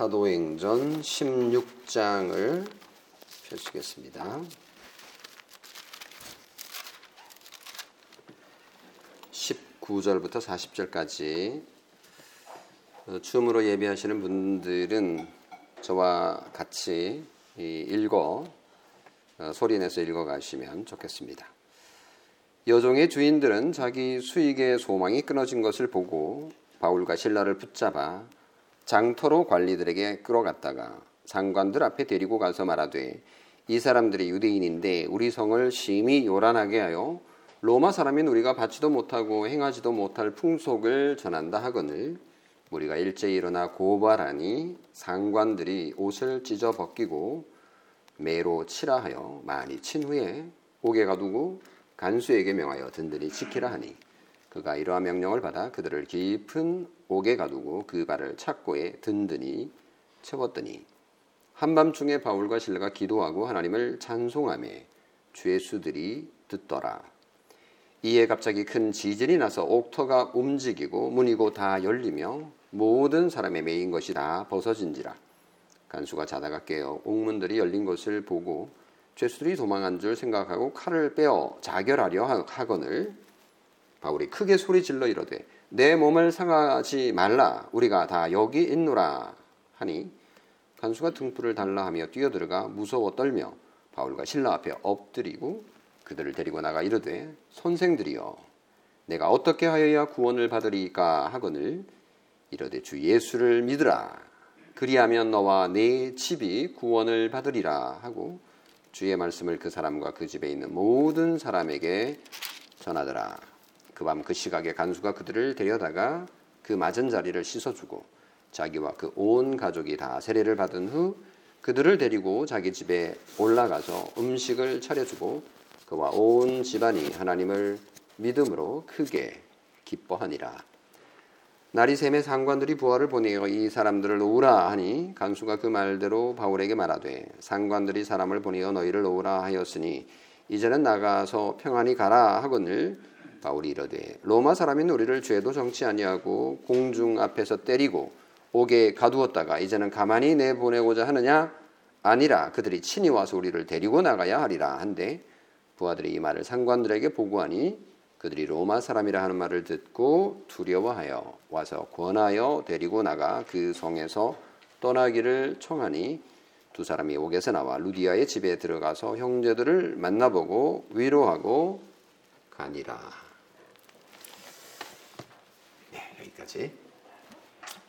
사도행전 16장을 펼치겠습니다. 19절부터 40절까지 춤으로 예배하시는 분들은 저와 같이 읽어 어, 소리내서 읽어 가시면 좋겠습니다. 여종의 주인들은 자기 수익의 소망이 끊어진 것을 보고 바울과 신라를 붙잡아 장터로 관리들에게 끌어갔다가 장관들 앞에 데리고 가서 말하되 이 사람들이 유대인인데 우리 성을 심히 요란하게 하여 로마 사람인 우리가 받지도 못하고 행하지도 못할 풍속을 전한다 하거늘 우리가 일제히 일어나 고발하니 상관들이 옷을 찢어 벗기고 매로 치라 하여 많이 친 후에 옥에 가두고 간수에게 명하여 든든히 지키라 하니 그가 이러한 명령을 받아 그들을 깊은 옥에 가두고 그 발을 착고에 든든히 채웠더니 한밤중에 바울과 신라가 기도하고 하나님을 찬송하며 주의 수들이 듣더라. 이에 갑자기 큰 지진이 나서 옥터가 움직이고 문이 고 다 열리며 모든 사람의 메인 것이 다 벗어진지라. 간수가 자다가 깨어 옥문들이 열린 것을 보고 죄수들이 도망한 줄 생각하고 칼을 빼어 자결하려 하거늘 바울이 크게 소리 질러 이러되 내 몸을 상하지 말라 우리가 다 여기 있노라 하니 간수가 등불을 달라 하며 뛰어들어가 무서워 떨며 바울과 신라 앞에 엎드리고 그들을 데리고 나가 이르되 선생들이여 내가 어떻게 하여야 구원을 받으리까 하거늘 이르되 주 예수를 믿으라 그리하면 너와 네 집이 구원을 받으리라 하고 주의 말씀을 그 사람과 그 집에 있는 모든 사람에게 전하더라. 그 밤그 그 시각에 간수가 그들을 데려다가 그 맞은 자리를 씻어주고 자기와 그 온 가족이 다 세례를 받은 후 그들을 데리고 자기 집에 올라가서 음식을 차려주고 그와 온 집안이 하나님을 믿음으로 크게 기뻐하니라. 날이 샘에 상관들이 부하를 보내어 이 사람들을 놓으라 하니 간수가 그 말대로 바울에게 말하되 상관들이 사람을 보내어 너희를 놓으라 하였으니 이제는 나가서 평안히 가라 하거늘 바울이 이르되 로마 사람인 우리를 죄도 정치 아니하고 공중 앞에서 때리고 옥에 가두었다가 이제는 가만히 내보내고자 하느냐 아니라 그들이 친히 와서 우리를 데리고 나가야 하리라 한데 부하들이 이 말을 상관들에게 보고하니 그들이 로마 사람이라 하는 말을 듣고 두려워하여 와서 권하여 데리고 나가 그 성에서 떠나기를 청하니 두 사람이 옥에서 나와 루디아의 집에 들어가서 형제들을 만나보고 위로하고 가니라. 네, 여기까지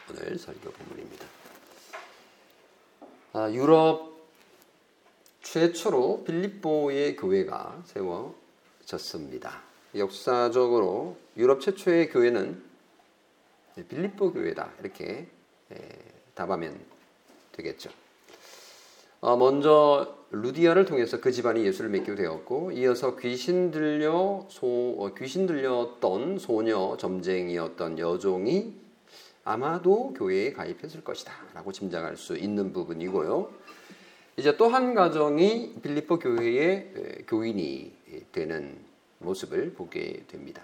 오늘 설교 본문입니다. 아, 유럽 최초로 빌립보의 교회가 세워졌습니다. 역사적으로 유럽 최초의 교회는 빌립보 교회다 이렇게 답하면 되겠죠. 어, 먼저 루디아를 통해서 그 집안이 예수를 믿게 되었고 이어서 귀신 들려 소 어, 귀신 들렸던 소녀 점쟁이였던 여종이 아마도 교회에 가입했을 것이다라고 짐작할 수 있는 부분이고요. 이제 또 한 가정이 빌립보 교회의 교인이 되는 모습을 보게 됩니다.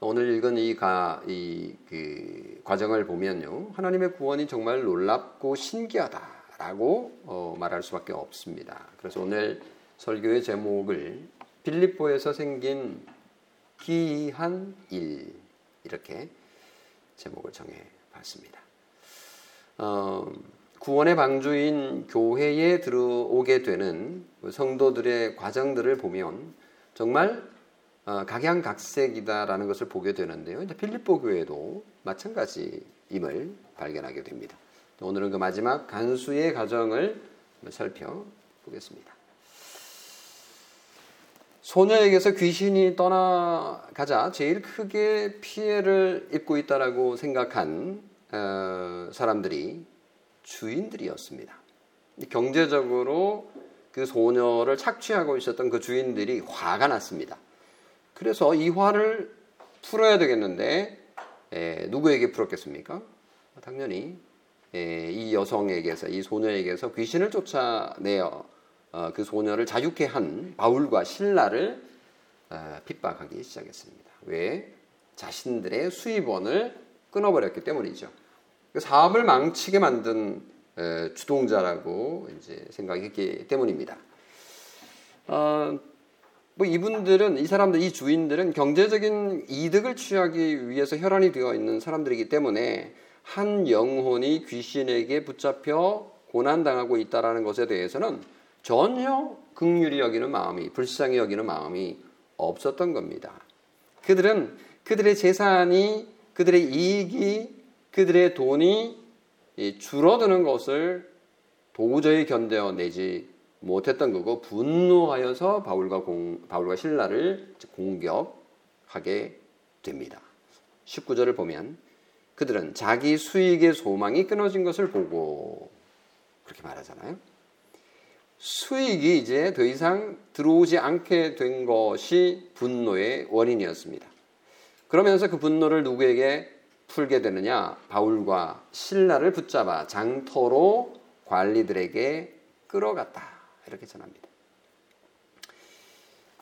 오늘 읽은 이, 가, 이 그 과정을 보면요. 하나님의 구원이 정말 놀랍고 신기하다 라고 어, 말할 수밖에 없습니다. 그래서 오늘 설교의 제목을 빌립보에서 생긴 기이한 일 이렇게 제목을 정해 봤습니다. 어, 구원의 방주인 교회에 들어오게 되는 성도들의 과정들을 보면 정말 어, 각양각색이다라는 것을 보게 되는데요. 필리포 교회도 마찬가지임을 발견하게 됩니다. 오늘은 그 마지막 간수의 가정을 살펴보겠습니다. 소녀에게서 귀신이 떠나가자 제일 크게 피해를 입고 있다라고 생각한 어, 사람들이 주인들이었습니다. 경제적으로 그 소녀를 착취하고 있었던 그 주인들이 화가 났습니다. 그래서 이 화를 풀어야 되겠는데 에, 누구에게 풀었겠습니까? 당연히 에, 이 여성에게서 이 소녀에게서 귀신을 쫓아내어 어, 그 소녀를 자유케 한 바울과 신라를 어, 핍박하기 시작했습니다. 왜? 자신들의 수입원을 끊어버렸기 때문이죠. 그 사업을 망치게 만든 주동자라고 이제 생각했기 때문입니다. 어, 뭐 이분들은 이 사람들 이 주인들은 경제적인 이득을 취하기 위해서 혈안이 되어 있는 사람들이기 때문에 한 영혼이 귀신에게 붙잡혀 고난 당하고 있다라는 것에 대해서는 전혀 극률이 여기는 마음이 불쌍히 여기는 마음이 없었던 겁니다. 그들은 그들의 재산이 그들의 이익이 그들의 돈이 줄어드는 것을 도저히 견뎌내지 못했던 거고 분노하여서 바울과 공, 바울과 신라를 공격하게 됩니다. 19절을 보면 그들은 자기 수익의 소망이 끊어진 것을 보고 그렇게 말하잖아요. 수익이 이제 더 이상 들어오지 않게 된 것이 분노의 원인이었습니다. 그러면서 그 분노를 누구에게 풀게 되느냐? 바울과 신라를 붙잡아 장터로 관리들에게 끌어갔다. 이렇게 전합니다.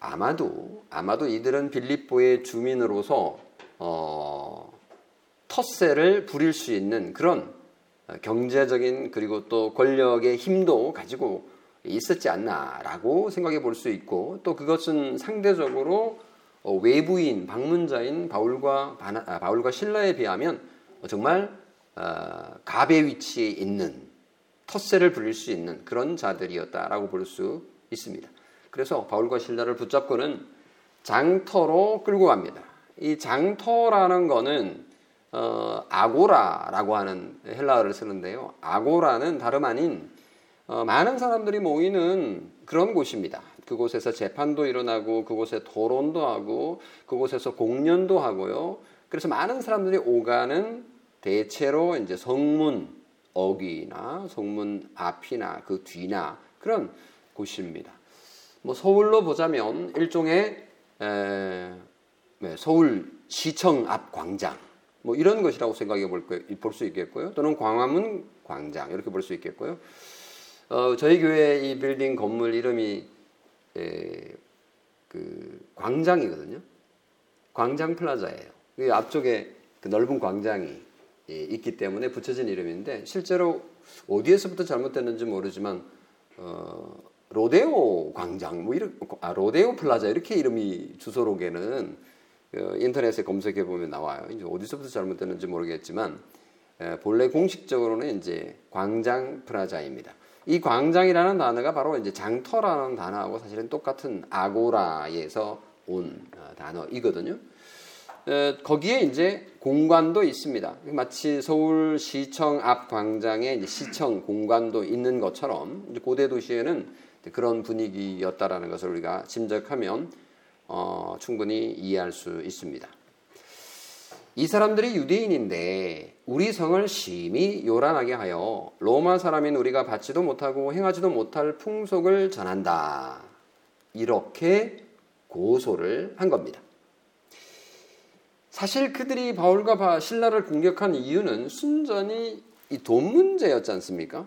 아마도 아마도 이들은 빌립보의 주민으로서 어, 텃세를 부릴 수 있는 그런 경제적인 그리고 또 권력의 힘도 가지고 있었지 않나라고 생각해 볼 수 있고 또 그것은 상대적으로 어, 외부인 방문자인 바울과 아, 바울과 신라에 비하면 정말 어, 갑의 위치에 있는 텃세를 부릴 수 있는 그런 자들이었다라고 볼 수 있습니다. 그래서 바울과 신라를 붙잡고는 장터로 끌고 갑니다. 이 장터라는 거는 어, 아고라라고 하는 헬라어를 쓰는데요. 아고라는 다름 아닌 어, 많은 사람들이 모이는 그런 곳입니다. 그곳에서 재판도 일어나고 그곳에 토론도 하고 그곳에서 공연도 하고요. 그래서 많은 사람들이 오가는 대체로 이제 성문 어귀나 성문 앞이나 그 뒤나 그런 곳입니다. 뭐 서울로 보자면 일종의 에, 네, 서울 시청 앞 광장 뭐 이런 것이라고 생각해 볼 수 있겠고요. 또는 광화문 광장 이렇게 볼 수 있겠고요. 어, 저희 교회 이 빌딩 건물 이름이 에, 그 광장이거든요. 광장 플라자예요. 그 앞쪽에 그 넓은 광장이 예, 있기 때문에 붙여진 이름인데 실제로 어디에서부터 잘못됐는지 모르지만 어, 로데오 광장 뭐 이런 아 로데오 플라자 이렇게 이름이 주소록에는 어, 인터넷에 검색해 보면 나와요. 이제 어디서부터 잘못됐는지 모르겠지만 에, 본래 공식적으로는 이제 광장 플라자입니다. 이 광장이라는 단어가 바로 이제 장터라는 단어하고 사실은 똑같은 아고라에서 온 어, 단어이거든요. 어, 거기에 이제 공관도 있습니다. 마치 서울시청 앞 광장에 시청 공관도 있는 것처럼 고대 도시에는 그런 분위기였다라는 것을 우리가 짐작하면 어, 충분히 이해할 수 있습니다. 이 사람들이 유대인인데 우리 성을 심히 요란하게 하여 로마 사람인 우리가 받지도 못하고 행하지도 못할 풍속을 전한다. 이렇게 고소를 한 겁니다. 사실 그들이 바울과 신라를 공격한 이유는 순전히 이 돈 문제였지 않습니까?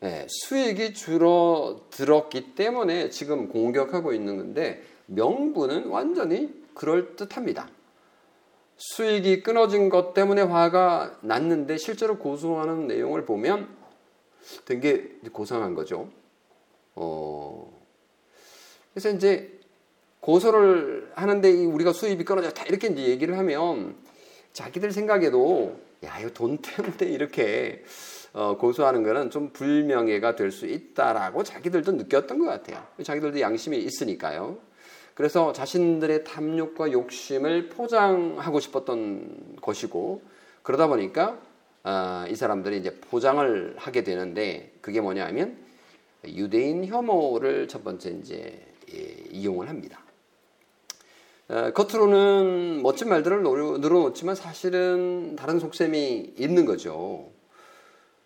네, 수익이 줄어들었기 때문에 지금 공격하고 있는 건데 명분은 완전히 그럴듯합니다. 수익이 끊어진 것 때문에 화가 났는데 실제로 고소하는 내용을 보면 되게 고상한 거죠. 어, 그래서 이제 고소를 하는데 우리가 수입이 끊어졌다 이렇게 이제 얘기를 하면 자기들 생각에도 야 이거 돈 때문에 이렇게 어, 고소하는 거는 좀 불명예가 될 수 있다라고 자기들도 느꼈던 것 같아요. 자기들도 양심이 있으니까요. 그래서 자신들의 탐욕과 욕심을 포장하고 싶었던 것이고 그러다 보니까 어, 이 사람들이 이제 포장을 하게 되는데 그게 뭐냐면 유대인 혐오를 첫 번째 이제 예, 이용을 합니다. 어, 겉으로는 멋진 말들을 늘어놓지만 사실은 다른 속셈이 있는 거죠.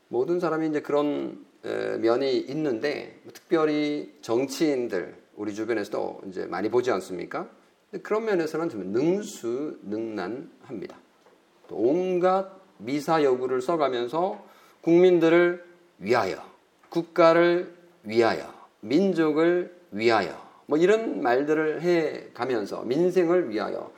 모든 사람이 이제 그런 면이 있는데 특별히 정치인들 우리 주변에서도 이제 많이 보지 않습니까? 그런 면에서는 좀 능수능란합니다. 온갖 미사 여구를 써가면서 국민들을 위하여, 국가를 위하여, 민족을 위하여, 뭐 이런 말들을 해 가면서 민생을 위하여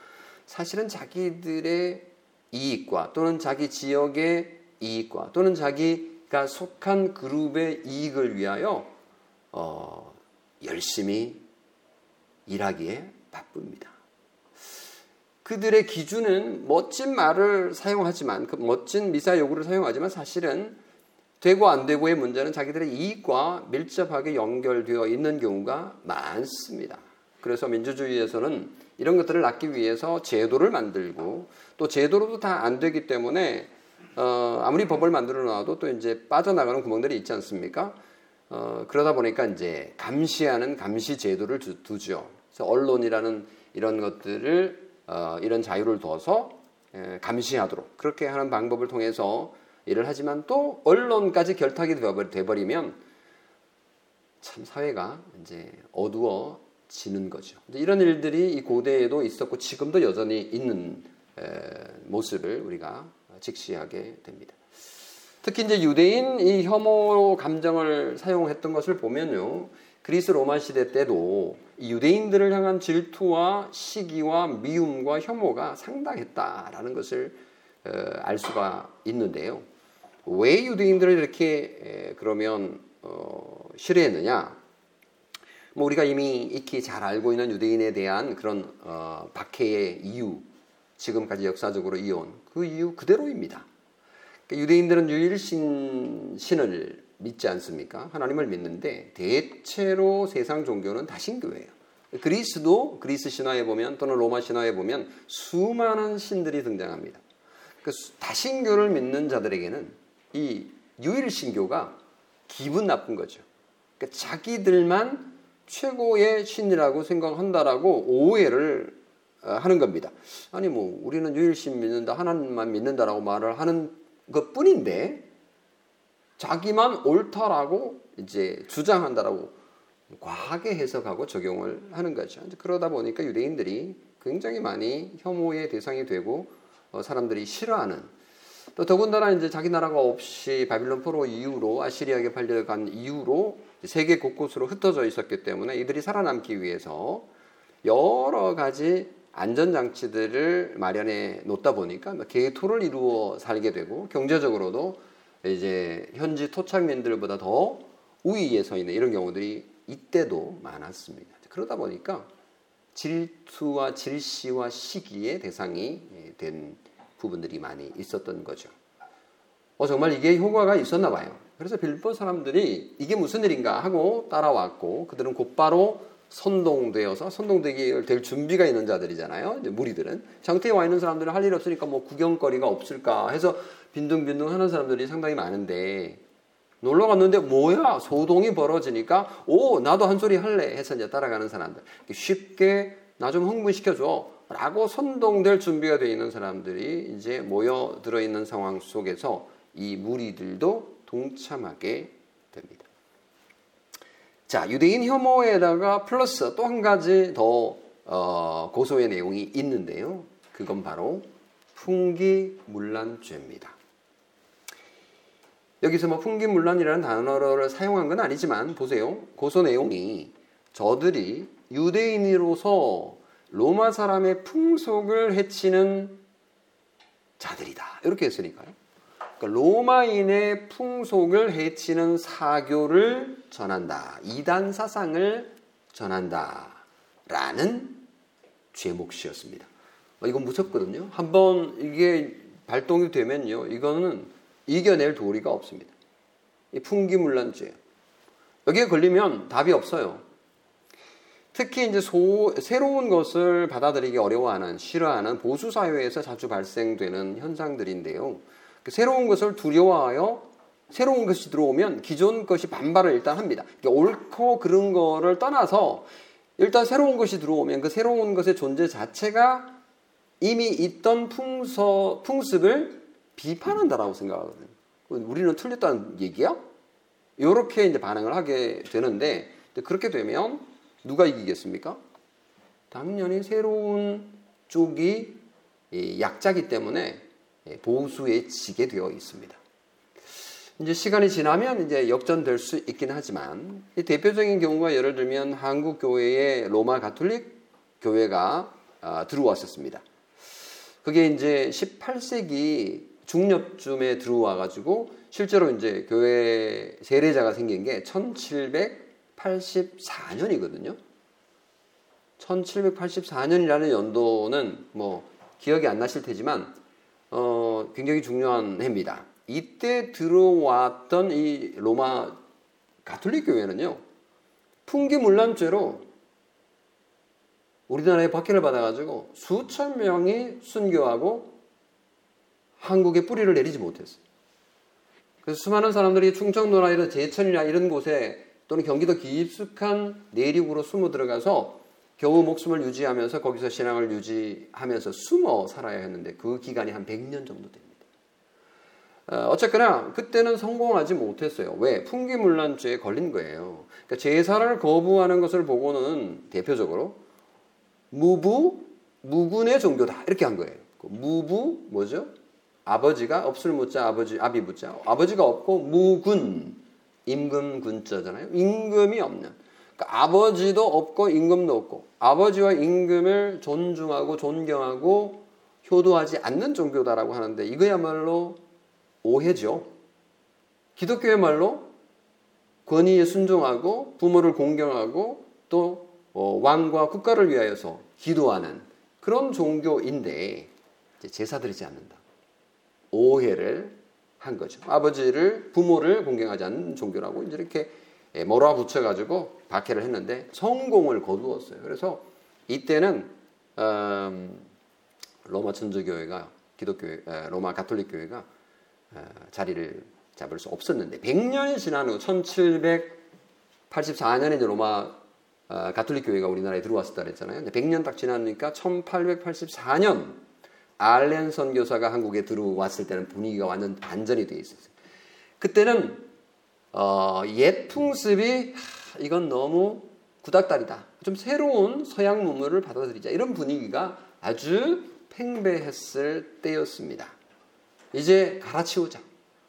사실은 자기들의 이익과 또는 자기 지역의 이익과 또는 자기가 속한 그룹의 이익을 위하여 어, 열심히 일하기에 바쁩니다. 그들의 기준은 멋진 말을 사용하지만 그 멋진 미사 요구를 사용하지만 사실은 되고 안 되고의 문제는 자기들의 이익과 밀접하게 연결되어 있는 경우가 많습니다. 그래서 민주주의에서는 이런 것들을 막기 위해서 제도를 만들고 또 제도로도 다 안 되기 때문에 어, 아무리 법을 만들어 놔도 또 이제 빠져나가는 구멍들이 있지 않습니까? 어, 그러다 보니까 이제 감시하는 감시 제도를 두, 죠 그래서 언론이라는 이런 것들을 어, 이런 자유를 둬서 에, 감시하도록 그렇게 하는 방법을 통해서 일을 하지만 또 언론까지 결탁이 되어버리면 참 사회가 이제 어두워지는 거죠. 이런 일들이 이 고대에도 있었고 지금도 여전히 있는 에, 모습을 우리가 직시하게 됩니다. 특히 이제 유대인 이 혐오 감정을 사용했던 것을 보면요. 그리스 로마 시대 때도 유대인들을 향한 질투와 시기와 미움과 혐오가 상당했다라는 것을 어, 알 수가 있는데요. 왜 유대인들을 이렇게 그러면 어, 싫어했느냐? 뭐 우리가 이미 익히 잘 알고 있는 유대인에 대한 그런 어, 박해의 이유, 지금까지 역사적으로 이어온 그 이유 그대로입니다. 그러니까 유대인들은 유일신 신을 믿지 않습니까? 하나님을 믿는데 대체로 세상 종교는 다신교예요. 그리스도 그리스 신화에 보면 또는 로마 신화에 보면 수많은 신들이 등장합니다. 그 다신교를 믿는 자들에게는 이 유일신교가 기분 나쁜 거죠. 그러니까 자기들만 최고의 신이라고 생각한다라고 오해를 어, 하는 겁니다. 아니 뭐 우리는 유일신 믿는다 하나님만 믿는다라고 말을 하는 것 뿐인데 자기만 옳다라고 이제 주장한다라고 과하게 해석하고 적용을 하는 거죠. 그러다 보니까 유대인들이 굉장히 많이 혐오의 대상이 되고 어, 사람들이 싫어하는 또 더군다나 이제 자기 나라가 없이 바빌론 포로 이후로 아시리아에 팔려간 이후로 세계 곳곳으로 흩어져 있었기 때문에 이들이 살아남기 위해서 여러 가지 안전장치들을 마련해 놓다 보니까 개토를 이루어 살게 되고 경제적으로도 이제 현지 토착민들보다 더 우위에 서 있는 이런 경우들이 이때도 많았습니다. 그러다 보니까 질투와 질시와 시기의 대상이 된 부분들이 많이 있었던 거죠. 어, 정말 이게 효과가 있었나 봐요. 그래서 빌보 사람들이 이게 무슨 일인가 하고 따라왔고 그들은 곧바로 선동되어서 선동되기 될 준비가 있는 자들이잖아요. 이제 무리들은 장태에 와 있는 사람들은 할 일 없으니까 뭐 구경거리가 없을까 해서 빈둥빈둥 하는 사람들이 상당히 많은데 놀러 갔는데 뭐야 소동이 벌어지니까 오 나도 한 소리 할래 해서 이제 따라가는 사람들 쉽게 나 좀 흥분시켜줘 라고 선동될 준비가 되어 있는 사람들이 이제 모여 들어 있는 상황 속에서 이 무리들도 동참하게. 자 유대인 혐오에다가 플러스 또 한 가지 더 어, 고소의 내용이 있는데요. 그건 바로 풍기문란죄입니다. 여기서 뭐 풍기문란이라는 단어를 사용한 건 아니지만 보세요. 고소 내용이 저들이 유대인으로서 로마 사람의 풍속을 해치는 자들이다. 이렇게 했으니까요. 그러니까 로마인의 풍속을 해치는 사교를 전한다. 이단 사상을 전한다. 라는 죄목시였습니다. 어, 이건 무섭거든요. 한번 이게 발동이 되면요. 이거는 이겨낼 도리가 없습니다. 이 풍기문란죄. 여기에 걸리면 답이 없어요. 특히 이제 소, 새로운 것을 받아들이기 어려워하는, 싫어하는 보수 사회에서 자주 발생되는 현상들인데요. 그 새로운 것을 두려워하여 새로운 것이 들어오면 기존 것이 반발을 일단 합니다. 옳고 그른 거를 떠나서 일단 새로운 것이 들어오면 그 새로운 것의 존재 자체가 이미 있던 풍서, 풍습을 비판한다라고 생각하거든요. 우리는 틀렸다는 얘기야? 이렇게 이제 반응을 하게 되는데 그렇게 되면 누가 이기겠습니까? 당연히 새로운 쪽이 약자기 때문에 보수에 지게 되어 있습니다. 이제 시간이 지나면 이제 역전될 수 있긴 하지만 대표적인 경우가 예를 들면 한국 교회의 로마 가톨릭 교회가 아, 들어왔었습니다. 그게 이제 18세기 중엽쯤에 들어와 가지고 실제로 이제 교회 세례자가 생긴 게 1784년이거든요. 1784년이라는 연도는 뭐 기억이 안 나실 테지만 어 굉장히 중요한 해입니다. 이때 들어왔던 이 로마 가톨릭 교회는요. 풍기문란죄로 우리나라에 박해를 받아가지고 수천 명이 순교하고 한국에 뿌리를 내리지 못했어요. 그래서 수많은 사람들이 충청도나 이런 제천이나 이런 곳에 또는 경기도 깊숙한 내륙으로 숨어 들어가서 겨우 목숨을 유지하면서 거기서 신앙을 유지하면서 숨어 살아야 했는데 그 기간이 한 100년 정도 됩니다. 어, 어쨌거나 그때는 성공하지 못했어요. 왜? 풍기문란죄에 걸린 거예요. 그러니까 제사를 거부하는 것을 보고는 대표적으로 무부, 무군의 종교다 이렇게 한 거예요. 그 무부 뭐죠? 아버지가 없을 무자 아버지 아비 부자 아버지가 없고 무군 임금 군자잖아요. 임금이 없는 그러니까 아버지도 없고 임금도 없고 아버지와 임금을 존중하고 존경하고 효도하지 않는 종교다라고 하는데 이거야말로 오해죠. 기독교의 말로 권위에 순종하고 부모를 공경하고 또 어, 왕과 국가를 위하여서 기도하는 그런 종교인데 제사 드리지 않는다. 오해를 한 거죠. 아버지를 부모를 공경하지 않는 종교라고 이제 이렇게 예, 몰아붙여 가지고 박해를 했는데 성공을 거두었어요. 그래서 이때는 음, 로마 천주교회가 기독교 로마 가톨릭 교회가 어, 자리를 잡을 수 없었는데 100년이 지난 후 1784년에 이제 로마 어, 가톨릭 교회가 우리나라에 들어왔었다 그랬잖아요. 근데 100년 딱 지나니까 1884년 알렌 선교사가 한국에 들어왔을 때는 분위기가 완전 반전이 돼 있었어요. 그때는 어, 옛 풍습이 하, 이건 너무 구닥다리다. 좀 새로운 서양 문물을 받아들이자 이런 분위기가 아주 팽배했을 때였습니다. 이제 갈아치우자.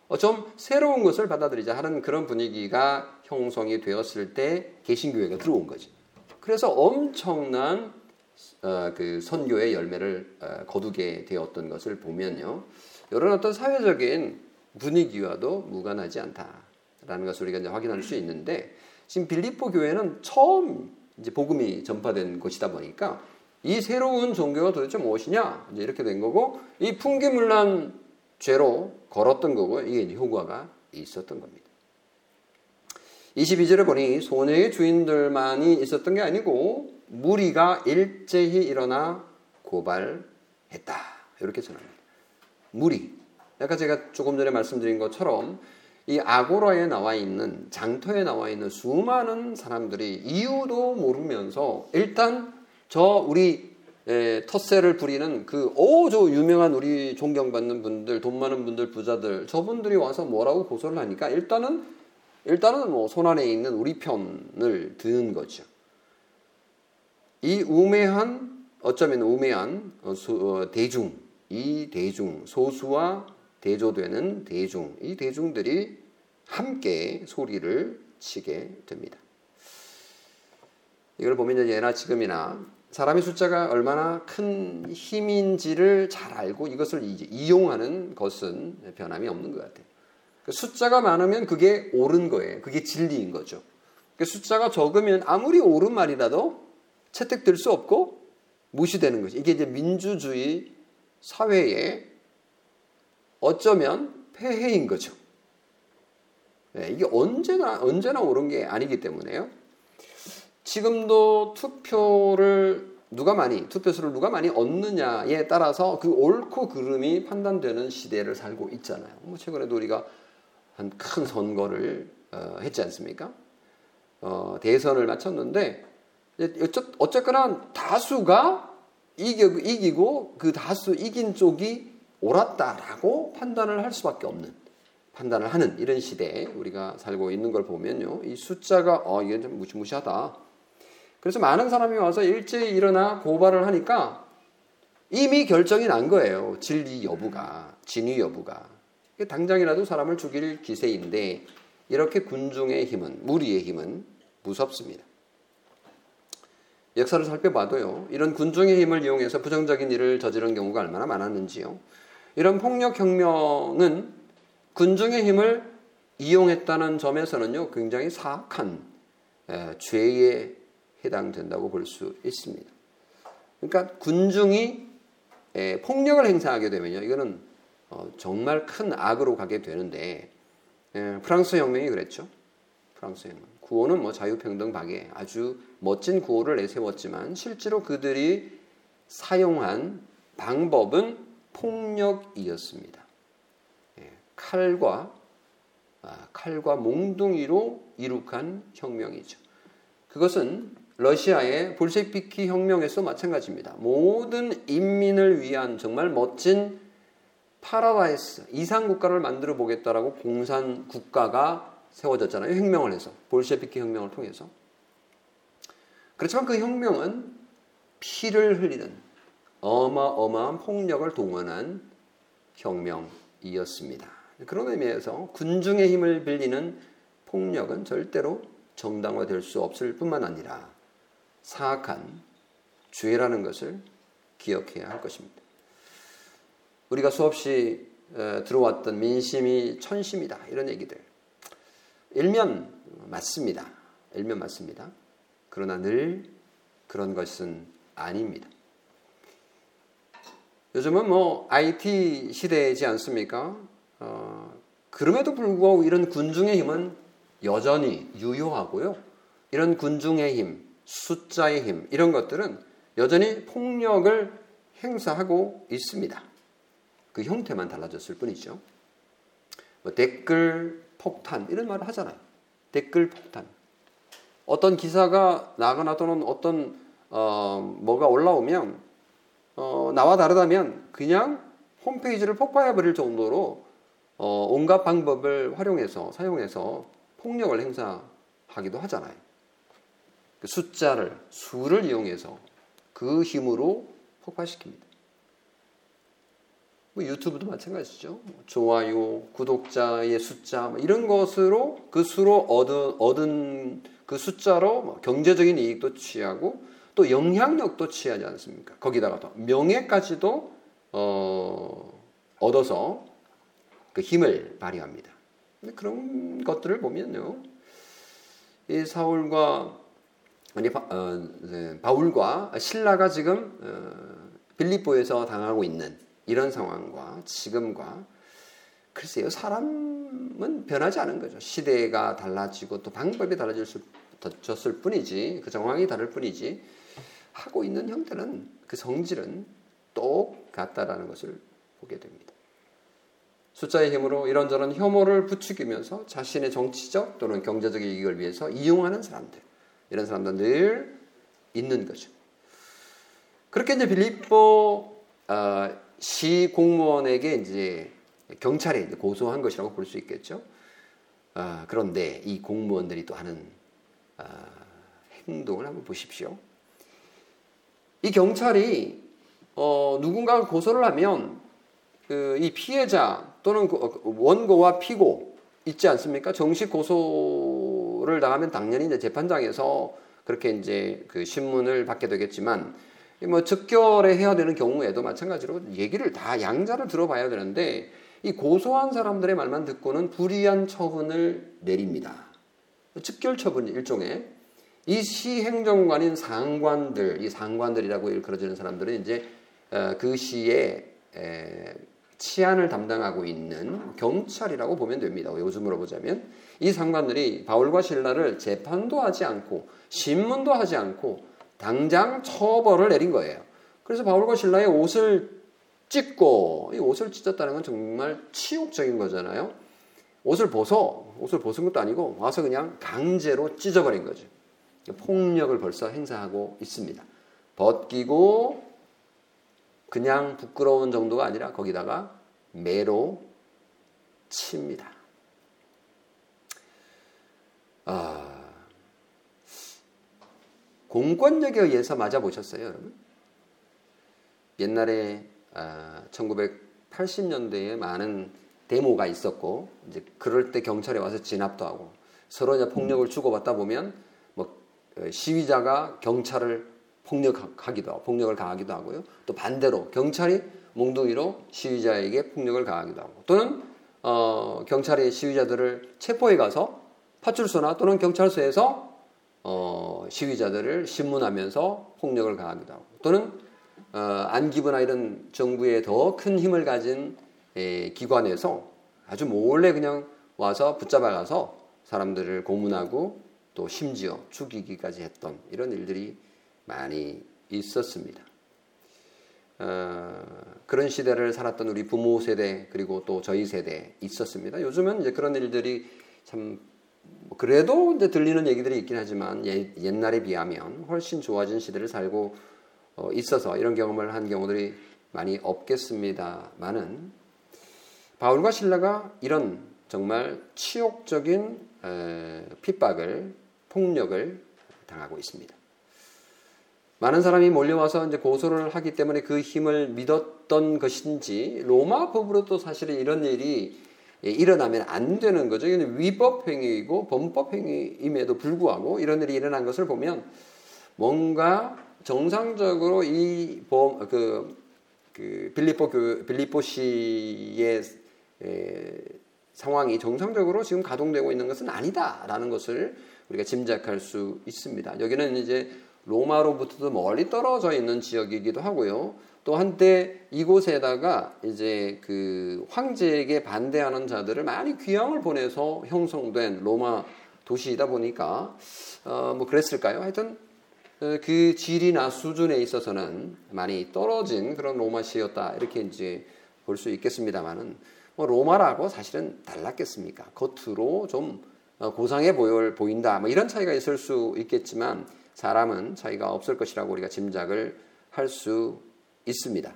어, 좀 새로운 것을 받아들이자 하는 그런 분위기가 형성이 되었을 때 개신교회가 들어온 거죠. 그래서 엄청난 어, 그 선교의 열매를 어, 거두게 되었던 것을 보면요. 이런 어떤 사회적인 분위기와도 무관하지 않다 라는 것을 우리가 이제 확인할 수 있는데 지금 빌립보 교회는 처음 이제 복음이 전파된 곳이다 보니까 이 새로운 종교가 도대체 무엇이냐 이제 이렇게 된 거고 이 풍기문란 죄로 걸었던 거고 이게 효과가 있었던 겁니다. 22절에 보니 소녀의 주인들만이 있었던 게 아니고 무리가 일제히 일어나 고발했다. 이렇게 전합니다. 무리. 아까 제가 조금 전에 말씀드린 것처럼 이 아고라에 나와 있는 장터에 나와 있는 수많은 사람들이 이유도 모르면서 일단 저 우리 에, 텃세를 부리는 그 오 저 유명한 우리 존경받는 분들 돈 많은 분들 부자들 저분들이 와서 뭐라고 고소를 하니까 일단은 일단은 뭐 손안에 있는 우리 편을 드는 거죠. 이 우매한 어쩌면 우매한 어, 어, 대중 이 대중 소수와 대조되는 대중 이 대중들이 함께 소리를 치게 됩니다. 이걸 보면 예나 지금이나 사람의 숫자가 얼마나 큰 힘인지를 잘 알고 이것을 이용하는 것은 변함이 없는 것 같아요. 그 숫자가 많으면 그게 옳은 거예요. 그게 진리인 거죠. 그 숫자가 적으면 아무리 옳은 말이라도 채택될 수 없고 무시되는 거죠. 이게 이제 민주주의 사회의 어쩌면 폐해인 거죠. 네, 이게 언제나 언제나 옳은 게 아니기 때문에요. 지금도 투표를 누가 많이 투표수를 누가 많이 얻느냐에 따라서 그 옳고 그름이 판단되는 시대를 살고 있잖아요. 뭐 최근에도 우리가 한 큰 선거를 어, 했지 않습니까? 어, 대선을 마쳤는데 어쨌거나 다수가 이기고 그 다수 이긴 쪽이 옳았다라고 판단을 할 수밖에 없는 판단을 하는 이런 시대에 우리가 살고 있는 걸 보면요. 이 숫자가 어 이게 좀 무시무시하다. 그래서 많은 사람이 와서 일제히 일어나 고발을 하니까 이미 결정이 난 거예요. 진리 여부가, 진위 여부가. 당장이라도 사람을 죽일 기세인데 이렇게 군중의 힘은, 무리의 힘은 무섭습니다. 역사를 살펴봐도요. 이런 군중의 힘을 이용해서 부정적인 일을 저지른 경우가 얼마나 많았는지요. 이런 폭력 혁명은 군중의 힘을 이용했다는 점에서는요. 굉장히 사악한 죄에 해당된다고 볼 수 있습니다. 그러니까 군중이 폭력을 행사하게 되면요. 이거는 어, 정말 큰 악으로 가게 되는데 프랑스 혁명이 그랬죠. 프랑스 혁명. 구호는 뭐 자유평등 박애 아주 멋진 구호를 내세웠지만 실제로 그들이 사용한 방법은 폭력이었습니다. 예, 칼과 아, 칼과 몽둥이로 이룩한 혁명이죠. 그것은 러시아의 볼셰피키 혁명에서 마찬가지입니다. 모든 인민을 위한 정말 멋진 파라다이스 이상 국가를 만들어 보겠다라고 공산 국가가 세워졌잖아요. 혁명을 해서 볼셰비키 혁명을 통해서. 그렇지만 그 혁명은 피를 흘리는 어마어마한 폭력을 동원한 혁명이었습니다. 그런 의미에서 군중의 힘을 빌리는 폭력은 절대로 정당화될 수 없을 뿐만 아니라 사악한 죄라는 것을 기억해야 할 것입니다. 우리가 수없이 들어왔던 민심이 천심이다 이런 얘기들 일면 맞습니다. 일면 맞습니다. 그러나 늘 그런 것은 아닙니다. 요즘은 뭐 IT 시대이지 않습니까? 어, 그럼에도 불구하고 이런 군중의 힘은 여전히 유효하고요. 이런 군중의 힘, 숫자의 힘, 이런 것들은 여전히 폭력을 행사하고 있습니다. 그 형태만 달라졌을 뿐이죠. 뭐 댓글 폭탄 이런 말을 하잖아요. 댓글 폭탄. 어떤 기사가 나거나 또는 어떤 어, 뭐가 올라오면 어, 나와 다르다면 그냥 홈페이지를 폭파해 버릴 정도로 어, 온갖 방법을 활용해서 사용해서 폭력을 행사하기도 하잖아요. 그 숫자를 수를 이용해서 그 힘으로 폭파시킵니다. 뭐 유튜브도 마찬가지죠. 뭐 좋아요, 구독자의 숫자 뭐 이런 것으로 그 수로 얻은, 얻은 그 숫자로 뭐 경제적인 이익도 취하고 또 영향력도 취하지 않습니까? 거기다가 또 명예까지도 어, 얻어서 그 힘을 발휘합니다. 그런 것들을 보면요, 이 사울과 아니 바, 어, 네, 바울과 신라가 지금 어, 빌립보에서 당하고 있는 이런 상황과 지금과 글쎄요 사람은 변하지 않은 거죠. 시대가 달라지고 또 방법이 달라졌을 뿐이지 그 정황이 다를 뿐이지 하고 있는 형태는 그 성질은 똑같다라는 것을 보게 됩니다. 숫자의 힘으로 이런저런 혐오를 부추기면서 자신의 정치적 또는 경제적 이익을 위해서 이용하는 사람들 이런 사람들 늘 있는 거죠. 그렇게 이제 빌립보 어, 시 공무원에게 이제 경찰에 이제 고소한 것이라고 볼 수 있겠죠. 아, 그런데 이 공무원들이 또 하는 아, 행동을 한번 보십시오. 이 경찰이 어, 누군가 고소를 하면 그 이 피해자 또는 그, 어, 원고와 피고 있지 않습니까? 정식 고소를 당하면 당연히 이제 재판장에서 그렇게 이제 그 신문을 받게 되겠지만 뭐 즉결에 해야 되는 경우에도 마찬가지로 얘기를 다 양자를 들어봐야 되는데 이 고소한 사람들의 말만 듣고는 불이한 처분을 내립니다. 즉결 처분 일종의 이 시행정관인 상관들, 이 상관들이라고 일컬어지는 사람들은 이제 어, 그 시에 치안을 담당하고 있는 경찰이라고 보면 됩니다. 요즘으로 보자면 이 상관들이 바울과 신라를 재판도 하지 않고 신문도 하지 않고 당장 처벌을 내린 거예요. 그래서 바울과 신라의 옷을 찢고 이 옷을 찢었다는 건 정말 치욕적인 거잖아요. 옷을 벗어 옷을 벗은 것도 아니고 와서 그냥 강제로 찢어버린 거죠. 폭력을 벌써 행사하고 있습니다. 벗기고 그냥 부끄러운 정도가 아니라 거기다가 매로 칩니다. 아, 공권력에 의해서 맞아보셨어요, 여러분? 옛날에 아, 1980년대에 많은 데모가 있었고 이제 그럴 때 경찰에 와서 진압도 하고 서로 이제 폭력을 주고받다 보면 시위자가 경찰을 폭력하기도 폭력을 가하기도 하고요. 또 반대로 경찰이 몽둥이로 시위자에게 폭력을 가하기도 하고 또는 어, 경찰이 시위자들을 체포해 가서 파출소나 또는 경찰서에서 어, 시위자들을 신문하면서 폭력을 가하기도 하고 또는 어, 안기부나 이런 정부에 더 큰 힘을 가진 에, 기관에서 아주 몰래 그냥 와서 붙잡아가서 사람들을 고문하고 또 심지어 죽이기까지 했던 이런 일들이 많이 있었습니다. 어, 그런 시대를 살았던 우리 부모 세대 그리고 또 저희 세대 있었습니다. 요즘은 이제 그런 일들이 참뭐 그래도 이제 들리는 얘기들이 있긴 하지만 예, 옛날에 비하면 훨씬 좋아진 시대를 살고 어, 있어서 이런 경험을 한 경우들이 많이 없겠습니다만은 바울과 신라가 이런 정말 치욕적인 에, 핍박을 폭력을 당하고 있습니다. 많은 사람이 몰려와서 이제 고소를 하기 때문에 그 힘을 믿었던 것인지 로마 법으로도 사실은 이런 일이 일어나면 안 되는 거죠. 이건 위법 행위이고 범법 행위임에도 불구하고 이런 일이 일어난 것을 보면 뭔가 정상적으로 이그 그 빌리포 그 빌리포시의 에, 상황이 정상적으로 지금 가동되고 있는 것은 아니다라는 것을 우리가 짐작할 수 있습니다. 여기는 이제 로마로부터도 멀리 떨어져 있는 지역이기도 하고요. 또 한때 이곳에다가 이제 그 황제에게 반대하는 자들을 많이 귀양을 보내서 형성된 로마 도시이다 보니까 어 뭐 그랬을까요? 하여튼 어, 그 질이나 수준에 있어서는 많이 떨어진 그런 로마시였다 이렇게 이제 볼 수 있겠습니다만은 뭐 로마라고 사실은 달랐겠습니까? 겉으로 좀 어, 고상해 보여 보인다 뭐 이런 차이가 있을 수 있겠지만 사람은 차이가 없을 것이라고 우리가 짐작을 할 수 있습니다.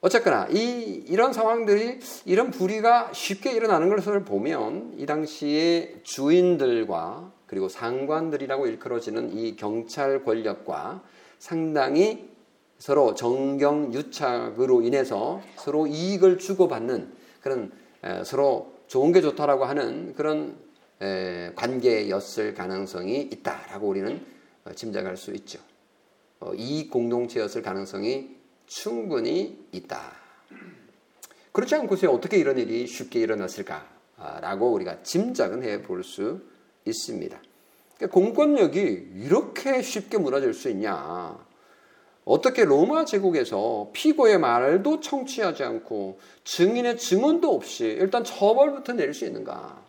어쨌거나 이 이런 상황들이 이런 불의가 쉽게 일어나는 것을 보면 이 당시에 주인들과 그리고 상관들이라고 일컬어지는 이 경찰 권력과 상당히 서로 정경 유착으로 인해서 서로 이익을 주고받는 그런 서로 좋은 게 좋다라고 하는 그런 관계였을 가능성이 있다라고 우리는 어, 짐작할 수 있죠. 어, 이익 공동체였을 가능성이 충분히 있다. 그렇지 않고서 어떻게 이런 일이 쉽게 일어났을까라고 우리가 짐작은 해 볼 수 있습니다. 그러니까 공권력이 이렇게 쉽게 무너질 수 있냐? 어떻게 로마 제국에서 피고의 말도 청취하지 않고 증인의 증언도 없이 일단 처벌부터 내릴 수 있는가?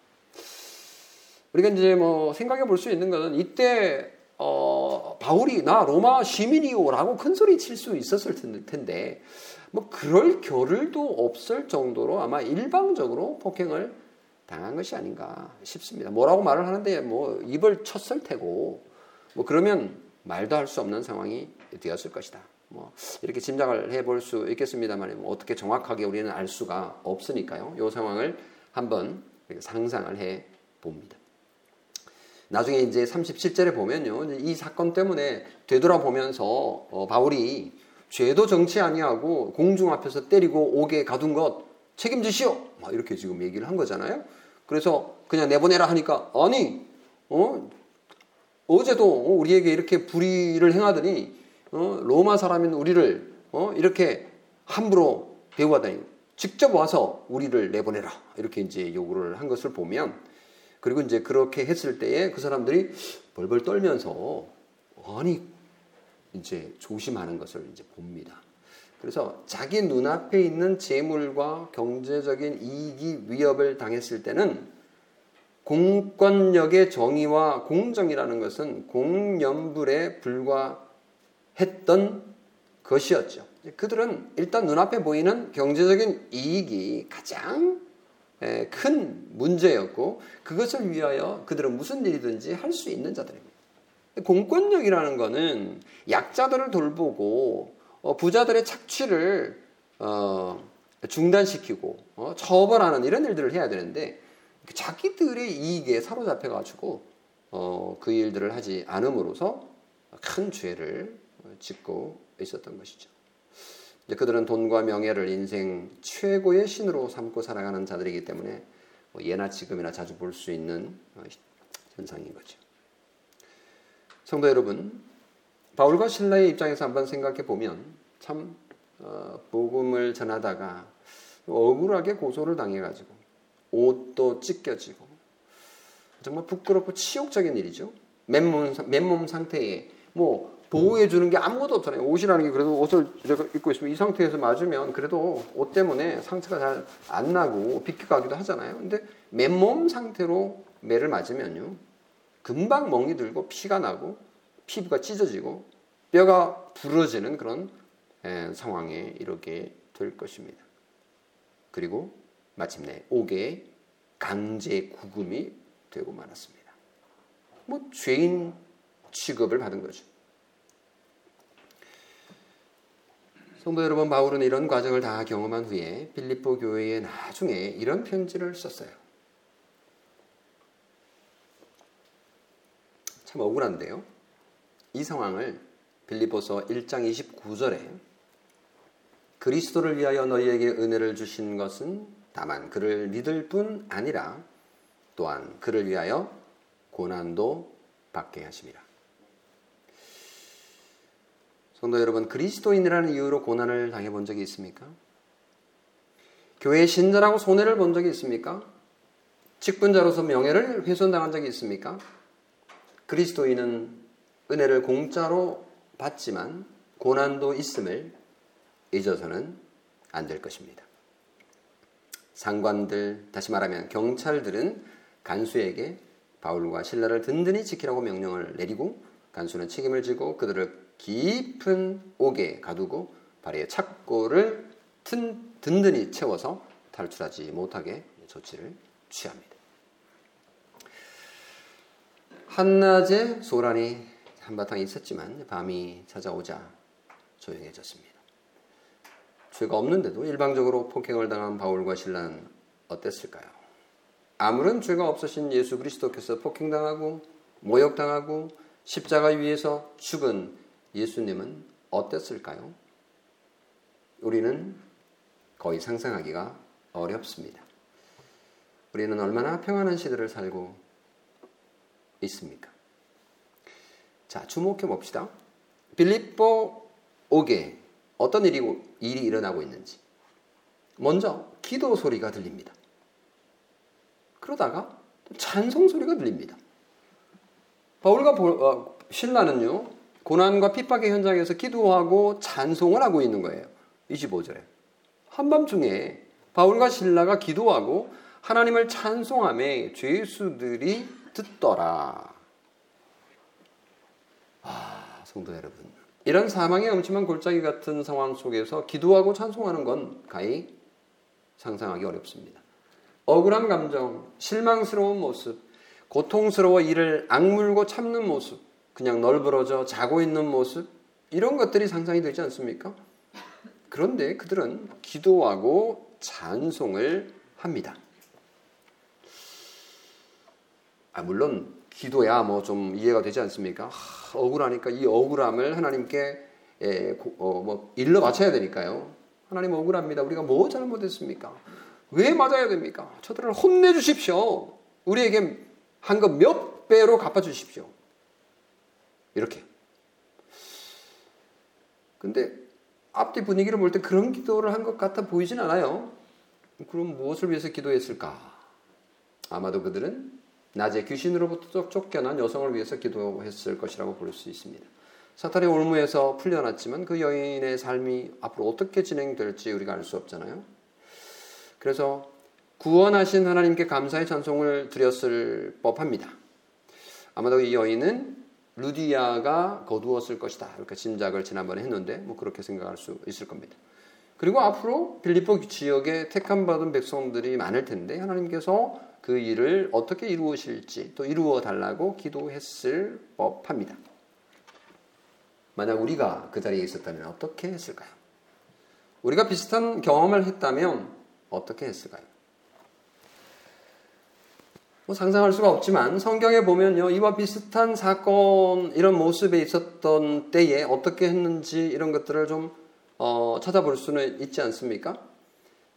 우리가 이제 뭐 생각해 볼 수 있는 것은 이때 어, 바울이 나 로마 시민이요라고 큰 소리 칠 수 있었을 텐데 뭐 그럴 겨를도 없을 정도로 아마 일방적으로 폭행을 당한 것이 아닌가 싶습니다. 뭐라고 말을 하는데 뭐 입을 쳤을 테고 뭐 그러면 말도 할 수 없는 상황이 되었을 것이다. 뭐 이렇게 짐작을 해볼 수 있겠습니다만 뭐 어떻게 정확하게 우리는 알 수가 없으니까요. 이 상황을 한번 상상을 해 봅니다. 나중에 이제 37절에 보면요. 이 사건 때문에 되돌아보면서 어, 바울이 죄도 정치 아니하고 공중 앞에서 때리고 오게 가둔 것 책임지시오. 막 이렇게 지금 얘기를 한 거잖아요. 그래서 그냥 내보내라 하니까 아니 어 어제도 우리에게 이렇게 불의를 행하더니 어, 로마 사람인 우리를 어, 이렇게 함부로 대우하다니 직접 와서 우리를 내보내라. 이렇게 이제 요구를 한 것을 보면 그리고 이제 그렇게 했을 때에 그 사람들이 벌벌 떨면서 아니 이제 조심하는 것을 이제 봅니다. 그래서 자기 눈앞에 있는 재물과 경제적인 이익이 위협을 당했을 때는 공권력의 정의와 공정이라는 것은 공연불에 불과 했던 것이었죠. 그들은 일단 눈앞에 보이는 경제적인 이익이 가장 큰 문제였고 그것을 위하여 그들은 무슨 일이든지 할 수 있는 자들입니다. 공권력이라는 것은 약자들을 돌보고 어, 부자들의 착취를 어, 중단시키고 어, 처벌하는 이런 일들을 해야 되는데 자기들의 이익에 사로잡혀 가지고 그 일들을 하지 않음으로써 큰 죄를 짓고 있었던 것이죠. 그들은 돈과 명예를 인생 최고의 신으로 삼고 살아가는 자들이기 때문에 뭐 예나 지금이나 자주 볼 수 있는 어, 현상인 거죠. 성도 여러분, 바울과 신라의 입장에서 한번 생각해 보면 참 어, 복음을 전하다가 억울하게 고소를 당해가지고 옷도 찢겨지고 정말 부끄럽고 치욕적인 일이죠. 맨몸, 맨몸 상태에 뭐 보호해 주는 게 아무것도 없잖아요. 옷이라는 게 그래도 옷을 입고 있으면 이 상태에서 맞으면 그래도 옷 때문에 상처가 잘 안 나고 비켜가기도 하잖아요. 근데 맨몸 상태로 매를 맞으면요. 금방 멍이 들고 피가 나고 피부가 찢어지고 뼈가 부러지는 그런 상황에 이렇게 될 것입니다. 그리고 마침내 옥에 강제 구금이 되고 말았습니다. 뭐 죄인 취급을 받은 거죠. 성도 여러분, 바울은 이런 과정을 다 경험한 후에 빌립보 교회에 나중에 이런 편지를 썼어요. 참 억울한데요. 이 상황을 빌립보서 1장 29절에 그리스도를 위하여 너희에게 은혜를 주신 것은 다만 그를 믿을 뿐 아니라 또한 그를 위하여 고난도 받게 하심이라. 성도 여러분, 그리스도인이라는 이유로 고난을 당해본 적이 있습니까? 교회의 신자라고 손해를 본 적이 있습니까? 직분자로서 명예를 훼손당한 적이 있습니까? 그리스도인은 은혜를 공짜로 받지만 고난도 있음을 잊어서는 안 될 것입니다. 상관들, 다시 말하면 경찰들은 간수에게 바울과 신라를 든든히 지키라고 명령을 내리고 간수는 책임을 지고 그들을 깊은 옥에 가두고 발에 착고를 튼, 든든히 채워서 탈출하지 못하게 조치를 취합니다. 한낮에 소란이 한바탕 있었지만 밤이 찾아오자 조용해졌습니다. 죄가 없는데도 일방적으로 폭행을 당한 바울과 신라는 어땠을까요? 아무런 죄가 없으신 예수 그리스도께서 폭행당하고 모욕당하고 십자가 위에서 죽은 예수님은 어땠을까요? 우리는 거의 상상하기가 어렵습니다. 우리는 얼마나 평안한 시대를 살고 있습니까? 자, 주목해 봅시다. 빌립보 옥에 어떤 일이, 일이 일어나고 있는지. 먼저 기도 소리가 들립니다. 그러다가 찬송 소리가 들립니다. 바울과 어, 신라는요, 고난과 핍박의 현장에서 기도하고 찬송을 하고 있는 거예요. 25절에. 한밤중에 바울과 신라가 기도하고 하나님을 찬송함에 죄수들이 듣더라. 아, 성도 여러분. 이런 사망의 엄침한 골짜기 같은 상황 속에서 기도하고 찬송하는 건 가히 상상하기 어렵습니다. 억울한 감정, 실망스러운 모습, 고통스러워 이를 악물고 참는 모습, 그냥 널브러져 자고 있는 모습 이런 것들이 상상이 되지 않습니까? 그런데 그들은 기도하고 찬송을 합니다. 아, 물론 기도야 뭐 좀 이해가 되지 않습니까? 하, 억울하니까 이 억울함을 하나님께 예, 어, 뭐 일러 바쳐야 되니까요. 하나님 억울합니다. 우리가 뭐 잘못했습니까? 왜 맞아야 됩니까? 저들을 혼내 주십시오. 우리에게 한 것 몇 배로 갚아 주십시오. 이렇게. 근데 앞뒤 분위기를 볼 때 그런 기도를 한 것 같아 보이진 않아요. 그럼 무엇을 위해서 기도했을까? 아마도 그들은 낮에 귀신으로부터 쫓겨난 여성을 위해서 기도했을 것이라고 볼 수 있습니다. 사탄의 올무에서 풀려났지만 그 여인의 삶이 앞으로 어떻게 진행될지 우리가 알 수 없잖아요. 그래서 구원하신 하나님께 감사의 찬송을 드렸을 법합니다. 아마도 이 여인은 루디아가 거두었을 것이다. 이렇게 짐작을 지난번에 했는데 뭐 그렇게 생각할 수 있을 겁니다. 그리고 앞으로 빌리포 지역에 택함 받은 백성들이 많을 텐데 하나님께서 그 일을 어떻게 이루으실지 또 이루어 달라고 기도했을 법합니다. 만약 우리가 그 자리에 있었다면 어떻게 했을까요? 우리가 비슷한 경험을 했다면 어떻게 했을까요? 뭐 상상할 수가 없지만 성경에 보면요 이와 비슷한 사건 이런 모습에 있었던 때에 어떻게 했는지 이런 것들을 좀 어, 찾아볼 수는 있지 않습니까?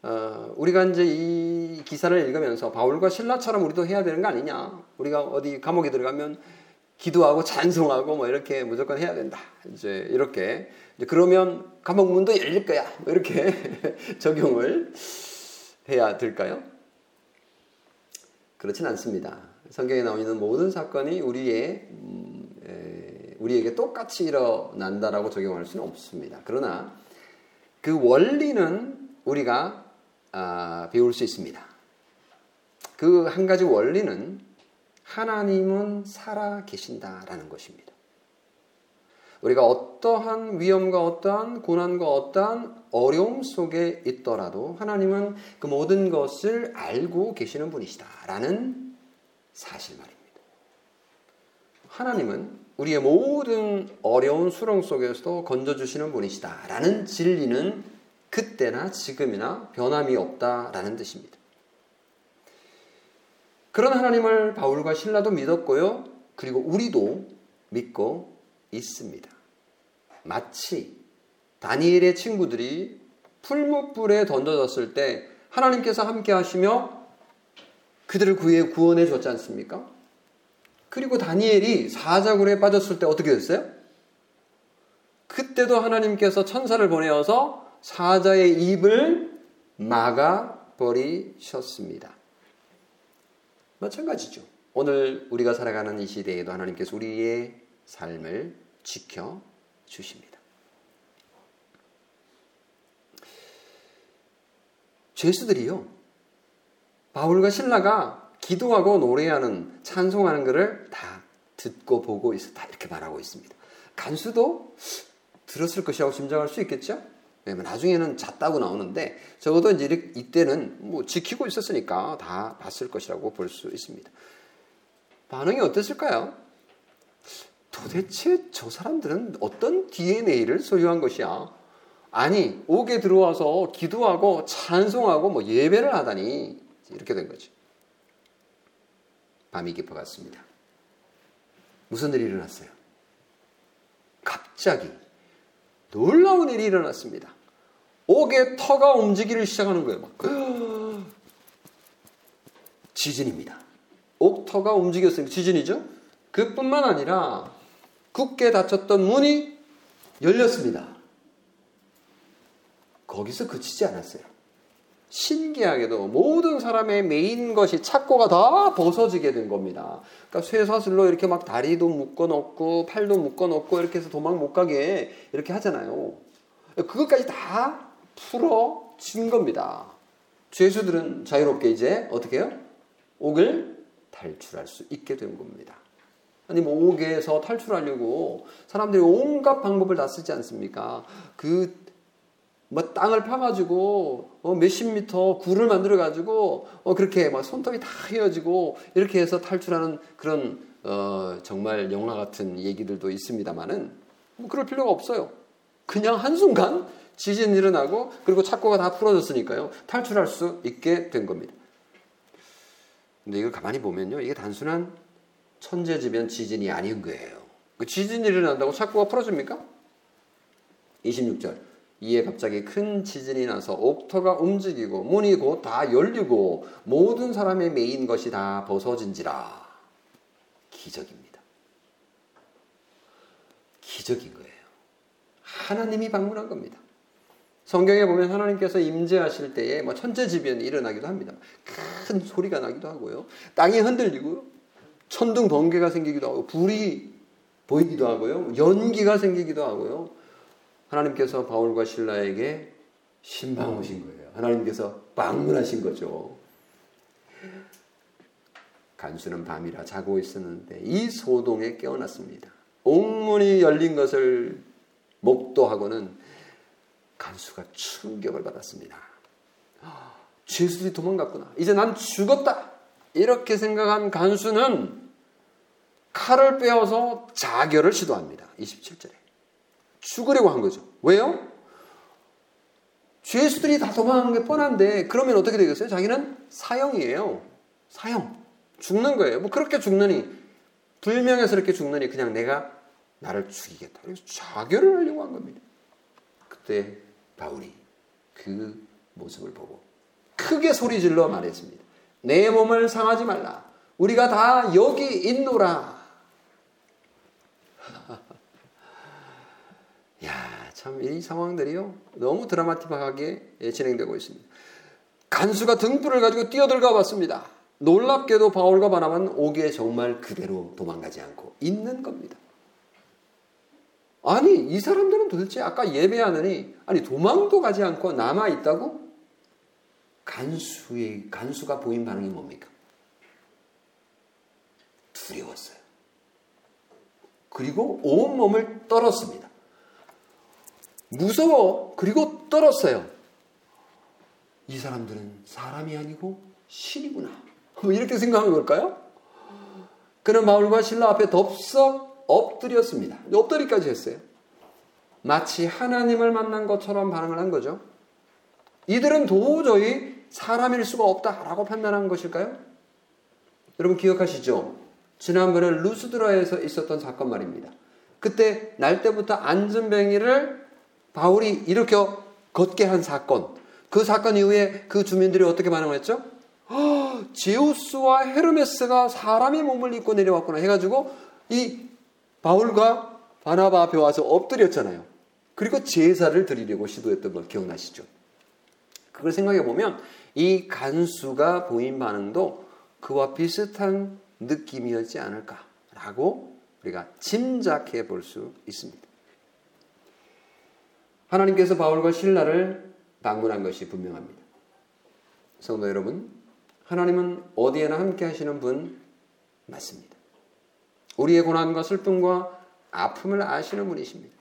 어, 우리가 이제 이 기사를 읽으면서 바울과 신라처럼 우리도 해야 되는 거 아니냐? 우리가 어디 감옥에 들어가면 기도하고 찬송하고 뭐 이렇게 무조건 해야 된다. 이제 이렇게 이제 그러면 감옥 문도 열릴 거야. 뭐 이렇게 적용을 해야 될까요? 그렇진 않습니다. 성경에 나와 있는 모든 사건이 우리의 음, 에, 우리에게 똑같이 일어난다라고 적용할 수는 없습니다. 그러나 그 원리는 우리가 아, 배울 수 있습니다. 그 한 가지 원리는 하나님은 살아 계신다라는 것입니다. 우리가 어떠한 위험과 어떠한 고난과 어떠한 어려움 속에 있더라도 하나님은 그 모든 것을 알고 계시는 분이시다라는 사실 말입니다. 하나님은 우리의 모든 어려운 수렁 속에서도 건져주시는 분이시다라는 진리는 그때나 지금이나 변함이 없다라는 뜻입니다. 그런 하나님을 바울과 신라도 믿었고요. 그리고 우리도 믿고 있습니다. 마치 다니엘의 친구들이 풀무불에 던져졌을 때 하나님께서 함께 하시며 그들을 구해 구원해 줬지 않습니까? 그리고 다니엘이 사자굴에 빠졌을 때 어떻게 됐어요? 그때도 하나님께서 천사를 보내어서 사자의 입을 막아 버리셨습니다. 마찬가지죠. 오늘 우리가 살아가는 이 시대에도 하나님께서 우리의 삶을 지켜 주십니다. 죄수들이요. 바울과 신라가 기도하고 노래하는 찬송하는 것을 다 듣고 보고 있었다 이렇게 말하고 있습니다. 간수도 들었을 것이라고 짐작할 수 있겠죠? 왜냐면 나중에는 잤다고 나오는데 적어도 이제 이때는 뭐 지키고 있었으니까 다 봤을 것이라고 볼 수 있습니다. 반응이 어땠을까요? 도대체 저 사람들은 어떤 DNA를 소유한 것이야? 아니, 옥에 들어와서 기도하고 찬송하고 뭐 예배를 하다니 이렇게 된 거지. 밤이 깊어갔습니다. 무슨 일이 일어났어요? 갑자기 놀라운 일이 일어났습니다. 옥의 터가 움직이기 시작하는 거예요. 막. 지진입니다. 옥터가 움직였으니까 지진이죠. 그뿐만 아니라 굳게 닫혔던 문이 열렸습니다. 거기서 그치지 않았어요. 신기하게도 모든 사람의 메인 것이 착고가 다 벗어지게 된 겁니다. 그러니까 쇠사슬로 이렇게 막 다리도 묶어 놓고 팔도 묶어 놓고 이렇게 해서 도망 못 가게 이렇게 하잖아요. 그것까지 다 풀어진 겁니다. 죄수들은 자유롭게 이제 어떻게 해요? 옥을 탈출할 수 있게 된 겁니다. 아니 뭐 옥에서 탈출하려고 사람들이 온갖 방법을 다 쓰지 않습니까? 그 뭐 땅을 파가지고 어 몇십 미터 굴을 만들어 가지고 어 그렇게 막 손톱이 다 휘어지고 이렇게 해서 탈출하는 그런 어 정말 영화 같은 얘기들도 있습니다만은 뭐 그럴 필요가 없어요. 그냥 한 순간 지진 일어나고 그리고 착고가 다 풀어졌으니까요 탈출할 수 있게 된 겁니다. 근데 이걸 가만히 보면요 이게 단순한 천재지변 지진이 아닌 거예요. 그 지진이 일어난다고 착고가 풀어집니까? 26절. 이에 갑자기 큰 지진이 나서 옥터가 움직이고 문이 곧 다 열리고 모든 사람의 메인 것이 다 벗어진지라. 기적입니다. 기적인 거예요. 하나님이 방문한 겁니다. 성경에 보면 하나님께서 임재하실 때에 뭐 천재지변이 일어나기도 합니다. 큰 소리가 나기도 하고요. 땅이 흔들리고 천둥 번개가 생기기도 하고 불이 보이기도 하고요. 연기가 생기기도 하고요. 하나님께서 바울과 신라에게 신방 오신 거예요. 하나님께서 방문하신 거죠. 간수는 밤이라 자고 있었는데 이 소동에 깨어났습니다. 옥문이 열린 것을 목도하고는 간수가 충격을 받았습니다. 죄수들이 도망갔구나. 이제 난 죽었다. 이렇게 생각한 간수는 칼을 빼어서 자결을 시도합니다. 27절에. 죽으려고 한 거죠. 왜요? 죄수들이 다 도망간 게 뻔한데 그러면 어떻게 되겠어요? 자기는 사형이에요. 사형. 죽는 거예요. 뭐 그렇게 죽느니 불명예서 이렇게 죽느니 그냥 내가 나를 죽이겠다. 그래서 자결을 하려고 한 겁니다. 그때 바울이 그 모습을 보고 크게 소리 질러 말했습니다. 내 몸을 상하지 말라. 우리가 다 여기 있노라. 야, 참 이 상황들이요. 너무 드라마틱하게 예, 진행되고 있습니다. 간수가 등불을 가지고 뛰어들어가 봤습니다. 놀랍게도 바울과 바나바는 오기에 정말 그대로 도망가지 않고 있는 겁니다. 아니, 이 사람들은 도대체 아까 예배하느니, 아니, 도망도 가지 않고 남아있다고? 간수의 간수가 보인 반응이 뭡니까? 두려웠어요. 그리고 온 몸을 떨었습니다. 무서워 그리고 떨었어요. 이 사람들은 사람이 아니고 신이구나. 뭐 이렇게 생각한 걸까요? 그는 바울과 신라 앞에 덥석 엎드렸습니다. 엎드리까지 했어요. 마치 하나님을 만난 것처럼 반응을 한 거죠. 이들은 도저히 사람일 수가 없다라고 판단한 것일까요? 여러분 기억하시죠? 지난번에 루스드라에서 있었던 사건 말입니다. 그때 날 때부터 안전뱅이를 바울이 이렇게 걷게 한 사건. 그 사건 이후에 그 주민들이 어떻게 반응했죠? 어, 제우스와 헤르메스가 사람의 몸을 입고 내려왔구나 해가지고 이 바울과 바나바 앞에 와서 엎드렸잖아요. 그리고 제사를 드리려고 시도했던 걸 기억나시죠? 그걸 생각해 보면 이 간수가 보인 반응도 그와 비슷한 느낌이었지 않을까라고 우리가 짐작해 볼 수 있습니다. 하나님께서 바울과 신라를 방문한 것이 분명합니다. 성도 여러분, 하나님은 어디에나 함께 하시는 분 맞습니다. 우리의 고난과 슬픔과 아픔을 아시는 분이십니다.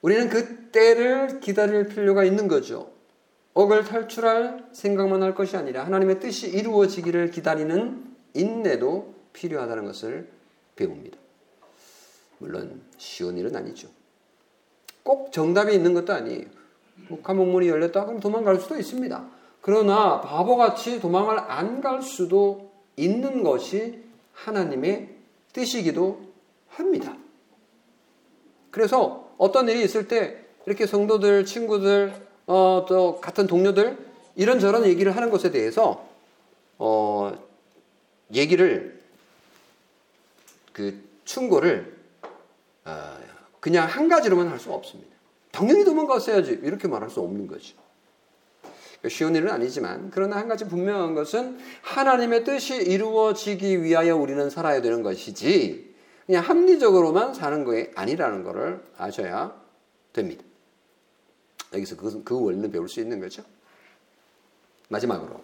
우리는 그 때를 기다릴 필요가 있는 거죠. 억을 탈출할 생각만 할 것이 아니라 하나님의 뜻이 이루어지기를 기다리는 인내도 필요하다는 것을 배웁니다. 물론 쉬운 일은 아니죠. 꼭 정답이 있는 것도 아니에요. 뭐 감옥문이 열렸다 그럼 도망갈 수도 있습니다. 그러나 바보같이 도망을 안 갈 수도 있는 것이 하나님의 뜻이기도 합니다. 그래서 어떤 일이 있을 때 이렇게 성도들, 친구들, 어, 또 같은 동료들 이런저런 얘기를 하는 것에 대해서 어, 얘기를 그 충고를 어, 그냥 한 가지로만 할수 없습니다. 당연히 도망갔어야지 이렇게 말할 수 없는 거죠. 쉬운 일은 아니지만 그러나 한 가지 분명한 것은 하나님의 뜻이 이루어지기 위하여 우리는 살아야 되는 것이지 그냥 합리적으로만 사는 것이 아니라는 것을 아셔야 됩니다. 여기서 그, 그 원리는 배울 수 있는 거죠. 마지막으로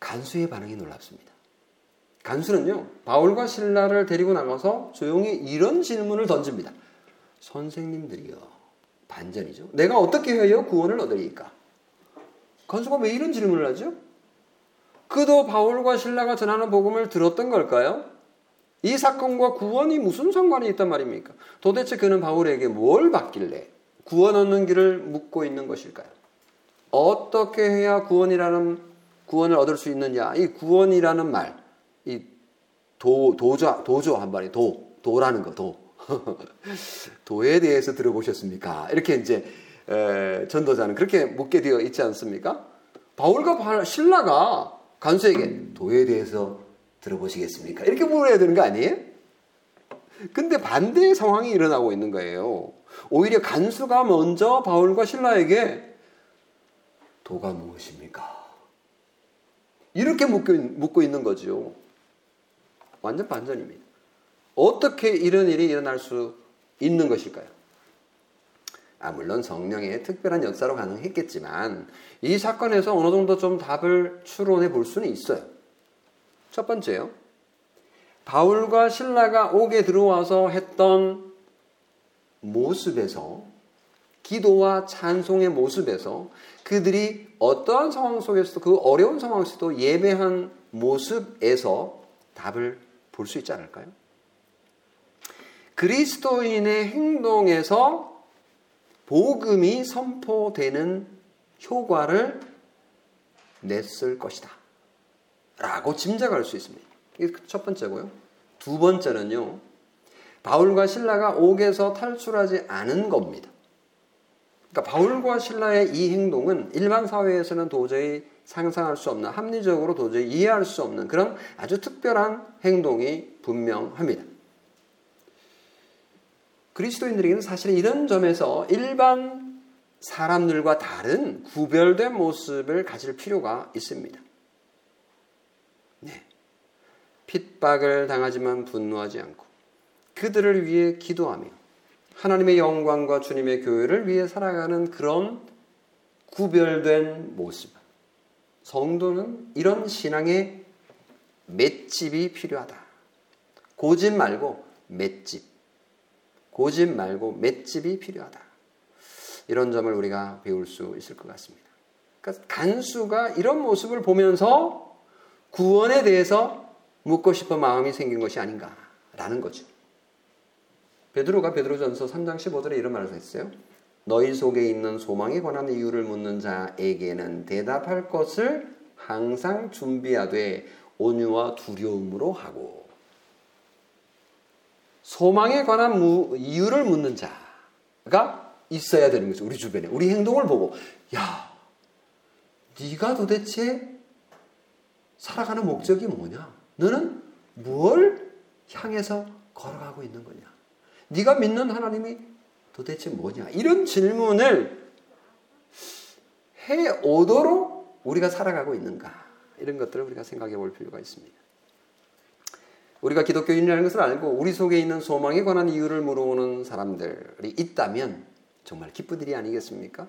간수의 반응이 놀랍습니다. 간수는요, 바울과 신라를 데리고 나가서 조용히 이런 질문을 던집니다. 선생님들이요, 반전이죠. 내가 어떻게 해야 구원을 얻으리까? 간수가 왜 이런 질문을 하죠? 그도 바울과 신라가 전하는 복음을 들었던 걸까요? 이 사건과 구원이 무슨 상관이 있단 말입니까? 도대체 그는 바울에게 뭘 받길래 구원 얻는 길을 묻고 있는 것일까요? 어떻게 해야 구원이라는 구원을 얻을 수 있느냐? 이 구원이라는 말, 이 도, 도조, 도조 한 말이 도, 도라는 거, 도. 도에 대해서 들어보셨습니까? 이렇게 이제 에, 전도자는 그렇게 묻게 되어 있지 않습니까? 바울과 신라가 간수에게 도에 대해서 들어보시겠습니까? 이렇게 물어야 되는 거 아니에요? 근데 반대의 상황이 일어나고 있는 거예요. 오히려 간수가 먼저 바울과 신라에게 도가 무엇입니까? 이렇게 묻고, 묻고 있는 거죠. 완전 반전입니다. 어떻게 이런 일이 일어날 수 있는 것일까요? 아, 물론 성령의 특별한 역사로 가능했겠지만 이 사건에서 어느 정도 좀 답을 추론해 볼 수는 있어요. 첫 번째요. 바울과 신라가 옥에 들어와서 했던 모습에서 기도와 찬송의 모습에서 그들이 어떠한 상황 속에서도 그 어려운 상황 속에서도 예배한 모습에서 답을 볼 수 있지 않을까요? 그리스도인의 행동에서 복음이 선포되는 효과를 냈을 것이다. 라고 짐작할 수 있습니다. 이게 첫 번째고요. 두 번째는요. 바울과 신라가 옥에서 탈출하지 않은 겁니다. 그러니까 바울과 신라의 이 행동은 일반 사회에서는 도저히 상상할 수 없는 합리적으로 도저히 이해할 수 없는 그런 아주 특별한 행동이 분명합니다. 그리스도인들에게는 사실 이런 점에서 일반 사람들과 다른 구별된 모습을 가질 필요가 있습니다. 네. 핍박을 당하지만 분노하지 않고 그들을 위해 기도하며 하나님의 영광과 주님의 교회를 위해 살아가는 그런 구별된 모습. 성도는 이런 신앙의 맷집이 필요하다. 고집 말고 맷집. 고집 말고 맷집이 필요하다. 이런 점을 우리가 배울 수 있을 것 같습니다. 그러니까 간수가 이런 모습을 보면서 구원에 대해서 묻고 싶은 마음이 생긴 것이 아닌가라는 거죠. 베드로가 베드로전서 3장 15절에 이런 말을 했어요. 너희 속에 있는 소망에 관한 이유를 묻는 자에게는 대답할 것을 항상 준비하되 온유와 두려움으로 하고 소망에 관한 무, 이유를 묻는 자가 있어야 되는 거죠. 우리 주변에 우리 행동을 보고 야 네가 도대체 살아가는 목적이 뭐냐? 너는 뭘 향해서 걸어가고 있는 거냐? 네가 믿는 하나님이 도대체 뭐냐? 이런 질문을 해 오도록 우리가 살아가고 있는가? 이런 것들을 우리가 생각해 볼 필요가 있습니다. 우리가 기독교인이라는 것을 알고 우리 속에 있는 소망에 관한 이유를 물어오는 사람들이 있다면 정말 기쁜 일이 아니겠습니까?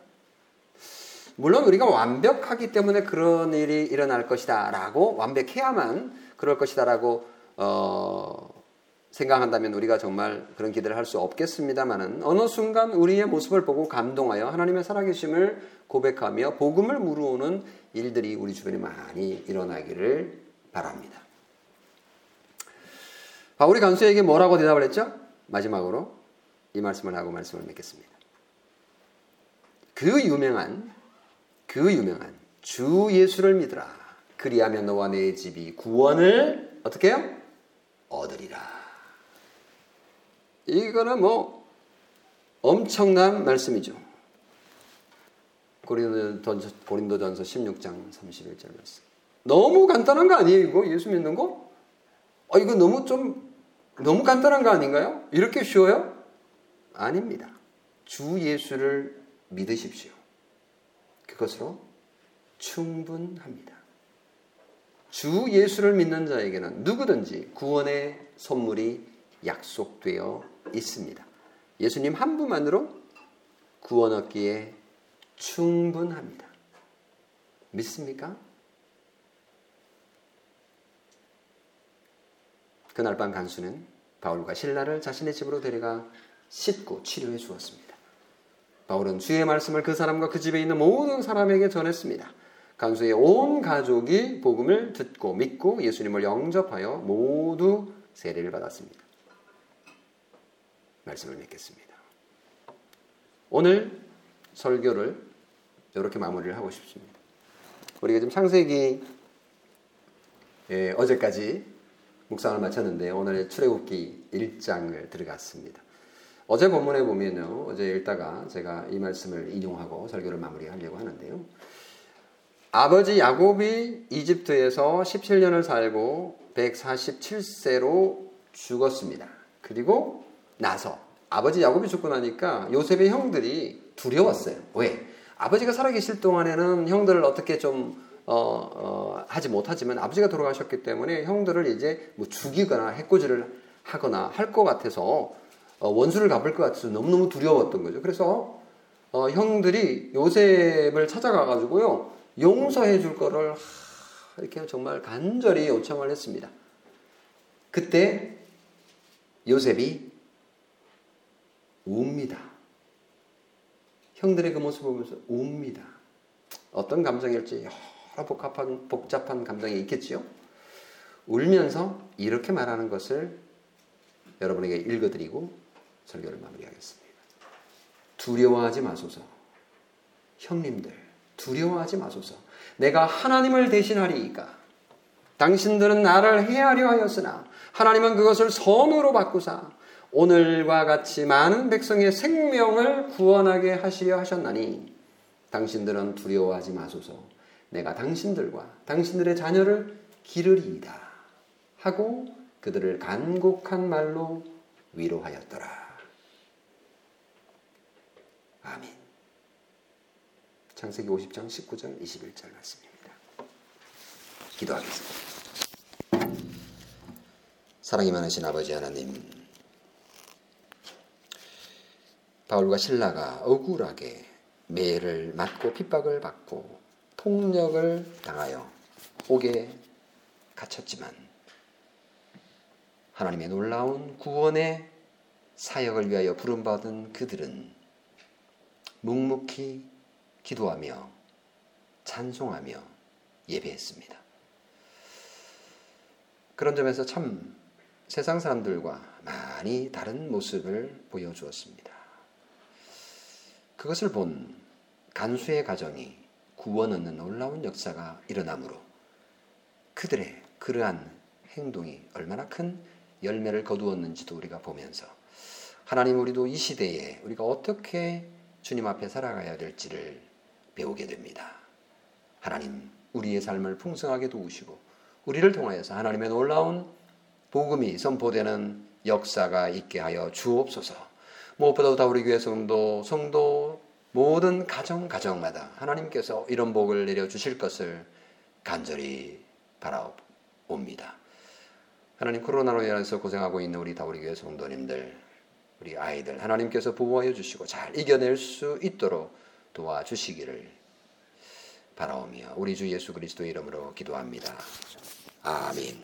물론 우리가 완벽하기 때문에 그런 일이 일어날 것이다 라고 완벽해야만 그럴 것이다 라고 어, 생각한다면 우리가 정말 그런 기대를 할 수 없겠습니다만은 어느 순간 우리의 모습을 보고 감동하여 하나님의 살아계심을 고백하며 복음을 물어오는 일들이 우리 주변에 많이 일어나기를 바랍니다. 바울이 간수에게 뭐라고 대답을 했죠? 마지막으로 이 말씀을 하고 말씀을 맺겠습니다. 그 유명한 그 유명한 주 예수를 믿으라. 그리하면 너와 내 집이 구원을 어떻게 해요? 얻으리라. 이거는 뭐 엄청난 말씀이죠. 고린도전서, 고린도전서 16장 31절 말씀. 너무 간단한 거 아니에요, 이거? 예수 믿는 거? 아, 이거 너무 좀, 너무 간단한 거 아닌가요? 이렇게 쉬워요? 아닙니다. 주 예수를 믿으십시오. 그것으로 충분합니다. 주 예수를 믿는 자에게는 누구든지 구원의 선물이 약속되어 있습니다. 예수님 한 분만으로 구원 얻기에 충분합니다. 믿습니까? 그날 밤 간수는 바울과 신라를 자신의 집으로 데려가 씻고 치료해 주었습니다. 바울은 주의 말씀을 그 사람과 그 집에 있는 모든 사람에게 전했습니다. 간수의 온 가족이 복음을 듣고 믿고 예수님을 영접하여 모두 세례를 받았습니다. 말씀을 맺겠습니다. 오늘 설교를 이렇게 마무리를 하고 싶습니다. 우리가 지금 창세기 예, 어제까지 묵상을 마쳤는데 오늘 출애굽기 1장을 들어갔습니다. 어제 본문에 보면요. 어제 읽다가 제가 이 말씀을 인용하고 설교를 마무리하려고 하는데요. 아버지 야곱이 이집트에서 17년을 살고 147세로 죽었습니다. 그리고 나서 아버지 야곱이 죽고 나니까 요셉의 형들이 두려웠어요. 왜? 아버지가 살아계실 동안에는 형들을 어떻게 좀 어, 어, 하지 못하지만 아버지가 돌아가셨기 때문에 형들을 이제 뭐 죽이거나 해코지를 하거나 할 것 같아서 어, 원수를 갚을 것 같아서 너무너무 두려웠던 거죠. 그래서 어, 형들이 요셉을 찾아가 가지고요 용서해 줄 거를 하, 이렇게 정말 간절히 요청을 했습니다. 그때 요셉이 웁니다. 형들의 그 모습을 보면서 웁니다. 어떤 감정일지 여러 복잡한, 복잡한 감정이 있겠지요. 울면서 이렇게 말하는 것을 여러분에게 읽어드리고 설교를 마무리하겠습니다. 두려워하지 마소서. 형님들, 두려워하지 마소서. 내가 하나님을 대신하리이까. 당신들은 나를 해하려 하였으나 하나님은 그것을 선으로 바꾸사 오늘과 같이 많은 백성의 생명을 구원하게 하시려 하셨나니 당신들은 두려워하지 마소서 내가 당신들과 당신들의 자녀를 기르리이다 하고 그들을 간곡한 말로 위로하였더라. 아멘. 창세기 50장 19절 21절 말씀입니다. 기도하겠습니다. 사랑이 많으신 아버지 하나님, 바울과 신라가 억울하게 매를 맞고 핍박을 받고 폭력을 당하여 옥에 갇혔지만 하나님의 놀라운 구원의 사역을 위하여 부름받은 그들은 묵묵히 기도하며 찬송하며 예배했습니다. 그런 점에서 참 세상 사람들과 많이 다른 모습을 보여주었습니다. 그것을 본 간수의 가정이 구원 얻는 놀라운 역사가 일어나므로 그들의 그러한 행동이 얼마나 큰 열매를 거두었는지도 우리가 보면서 하나님 우리도 이 시대에 우리가 어떻게 주님 앞에 살아가야 될지를 배우게 됩니다. 하나님 우리의 삶을 풍성하게 도우시고 우리를 통하여서 하나님의 놀라운 복음이 선포되는 역사가 있게 하여 주옵소서. 무엇보다도 다 우리 교회 성도 성도 모든 가정 가정마다 하나님께서 이런 복을 내려 주실 것을 간절히 바라옵니다. 하나님 코로나로 인해서 고생하고 있는 우리 다우리 교회 성도님들, 우리 아이들 하나님께서 보호하여 주시고 잘 이겨낼 수 있도록 도와주시기를 바라오며 우리 주 예수 그리스도 이름으로 기도합니다. 아멘.